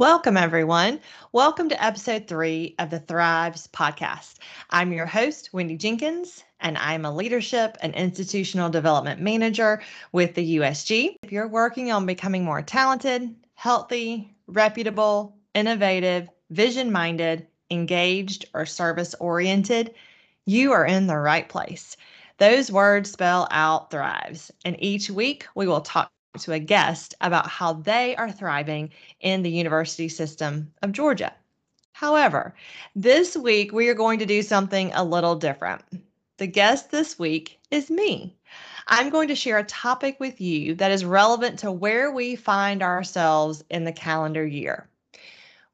Welcome, everyone. Welcome to episode three of the Thrives podcast. I'm your host, Wendy Jenkins, and I'm a leadership and institutional development manager with the USG. If you're working on becoming more talented, healthy, reputable, innovative, vision minded, engaged, or service oriented, you are in the right place. Those words spell out thrives. And each week we will talk to a guest about how they are thriving in the university system of Georgia. However, this week we are going to do something a little different. The guest this week is me. I'm going to share a topic with you that is relevant to where we find ourselves in the calendar year.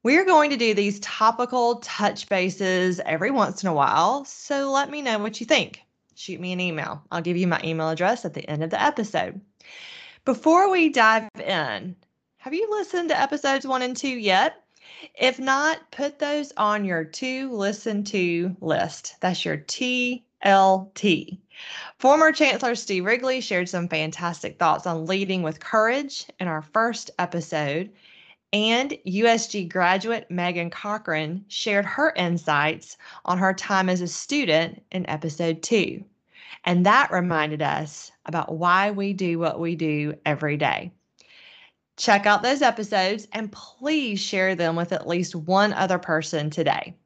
We're going to do these topical touch bases every once in a while, so let me know what you think. Shoot me an email. I'll give you my email address at the end of the episode. Before we dive in, have you listened to episodes one and two yet? If not, put those on your to listen to list. That's your TLT. Former Chancellor Steve Wrigley shared some fantastic thoughts on leading with courage in our first episode. And USG graduate Megan Cochran shared her insights on her time as a student in episode two. And that reminded us about why we do what we do every day. Check out those episodes and please share them with at least one other person today.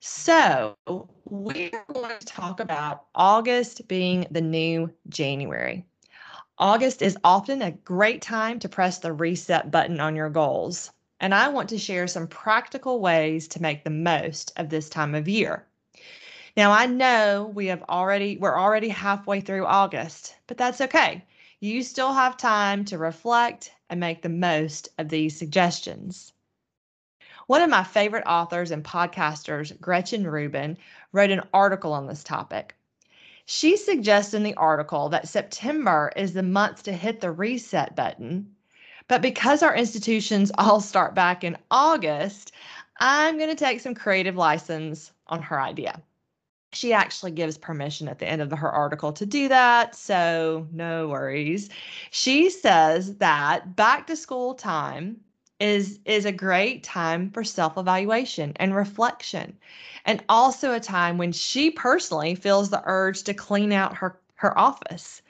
So, we're going to talk about August being the new January. August is often a great time to press the reset button on your goals. And I want to share some practical ways to make the most of this time of year. Now I know we have already we're already halfway through August, but that's okay. You still have time to reflect and make the most of these suggestions. One of my favorite authors and podcasters, Gretchen Rubin, wrote an article on this topic. She suggests in the article that September is the month to hit the reset button. But because our institutions all start back in August, I'm going to take some creative license on her idea she actually gives permission at the end of her article to do that. So, no worries. She says that back to school time is is a great time for self-evaluation and reflection. And also a time when she personally feels the urge to clean out her her office.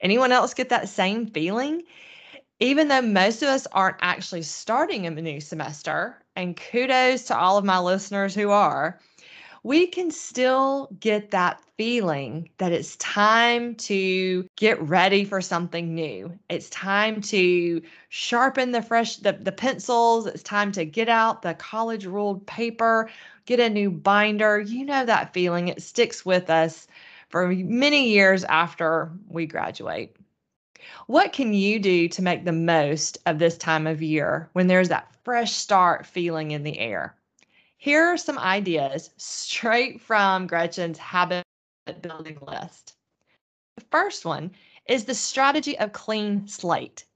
Anyone else get that same feeling? Even though most of us aren't actually starting a new semester, and kudos to all of my listeners who are, we can still get that feeling that it's time to get ready for something new. It's time to sharpen the fresh the, the pencils. It's time to get out the college ruled paper, get a new binder. You know that feeling. It sticks with us for many years after we graduate. What can you do to make the most of this time of year when there's that fresh start feeling in the air? Here are some ideas straight from Gretchen's habit building list. The first one is the strategy of clean slate.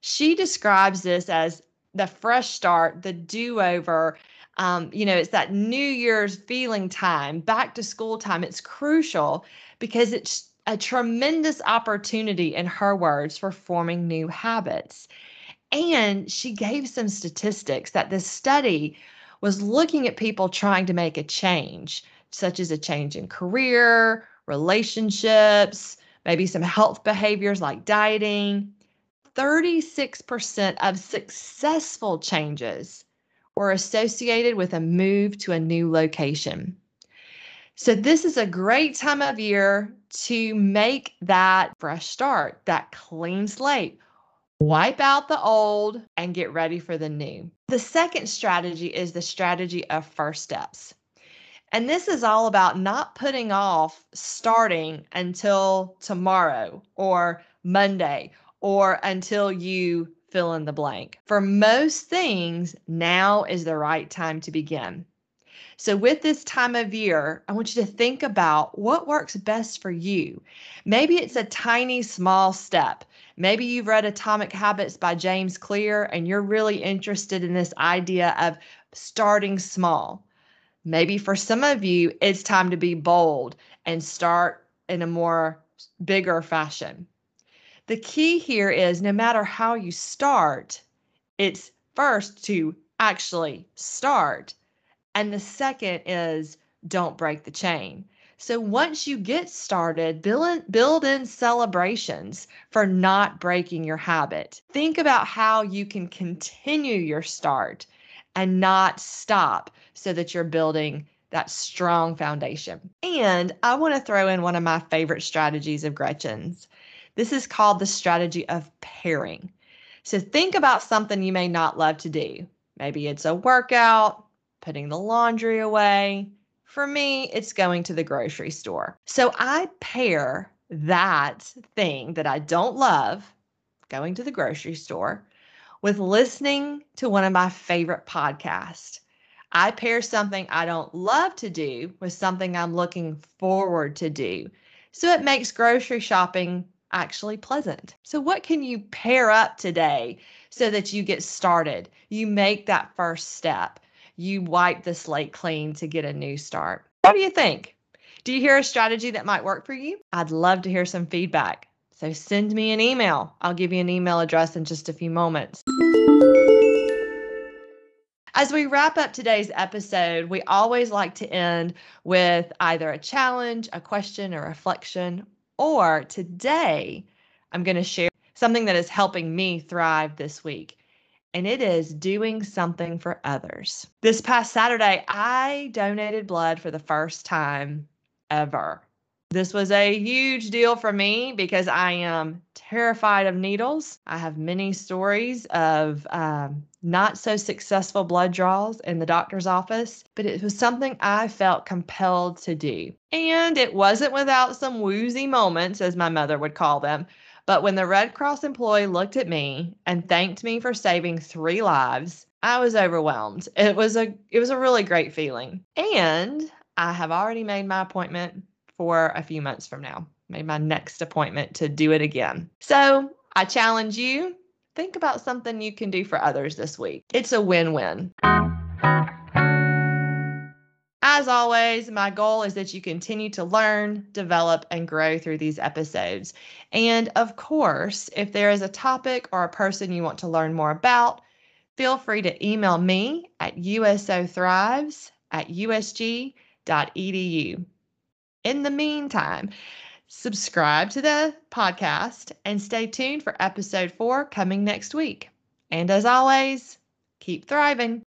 She describes this as the fresh start, the do over. Um, you know, it's that New Year's feeling time, back to school time. It's crucial because it's a tremendous opportunity, in her words, for forming new habits. And she gave some statistics that this study was looking at people trying to make a change, such as a change in career, relationships, maybe some health behaviors like dieting. 36% of successful changes were associated with a move to a new location. So, this is a great time of year to make that fresh start, that clean slate wipe out the old and get ready for the new. The second strategy is the strategy of first steps. And this is all about not putting off starting until tomorrow or Monday or until you fill in the blank. For most things, now is the right time to begin. So, with this time of year, I want you to think about what works best for you. Maybe it's a tiny, small step. Maybe you've read Atomic Habits by James Clear and you're really interested in this idea of starting small. Maybe for some of you, it's time to be bold and start in a more bigger fashion. The key here is no matter how you start, it's first to actually start. And the second is don't break the chain. So once you get started, build in, build in celebrations for not breaking your habit. Think about how you can continue your start and not stop so that you're building that strong foundation. And I want to throw in one of my favorite strategies of Gretchen's. This is called the strategy of pairing. So think about something you may not love to do. Maybe it's a workout, putting the laundry away, for me, it's going to the grocery store. So I pair that thing that I don't love, going to the grocery store, with listening to one of my favorite podcasts. I pair something I don't love to do with something I'm looking forward to do. So it makes grocery shopping actually pleasant. So, what can you pair up today so that you get started? You make that first step you wipe the slate clean to get a new start. What do you think? Do you hear a strategy that might work for you? I'd love to hear some feedback. So send me an email. I'll give you an email address in just a few moments. As we wrap up today's episode, we always like to end with either a challenge, a question, a reflection, or today I'm going to share something that is helping me thrive this week and it is doing something for others. This past Saturday, I donated blood for the first time ever. This was a huge deal for me because I am terrified of needles. I have many stories of um, not so successful blood draws in the doctor's office, but it was something I felt compelled to do. And it wasn't without some woozy moments, as my mother would call them, but when the Red Cross employee looked at me and thanked me for saving three lives, I was overwhelmed. It was a it was a really great feeling. And I have already made my appointment for a few months from now. Made my next appointment to do it again. So, I challenge you think about something you can do for others this week. It's a win-win. As always, my goal is that you continue to learn, develop, and grow through these episodes. And of course, if there is a topic or a person you want to learn more about, feel free to email me at usothrives at usg.edu. In the meantime, subscribe to the podcast and stay tuned for episode four coming next week. And as always, keep thriving.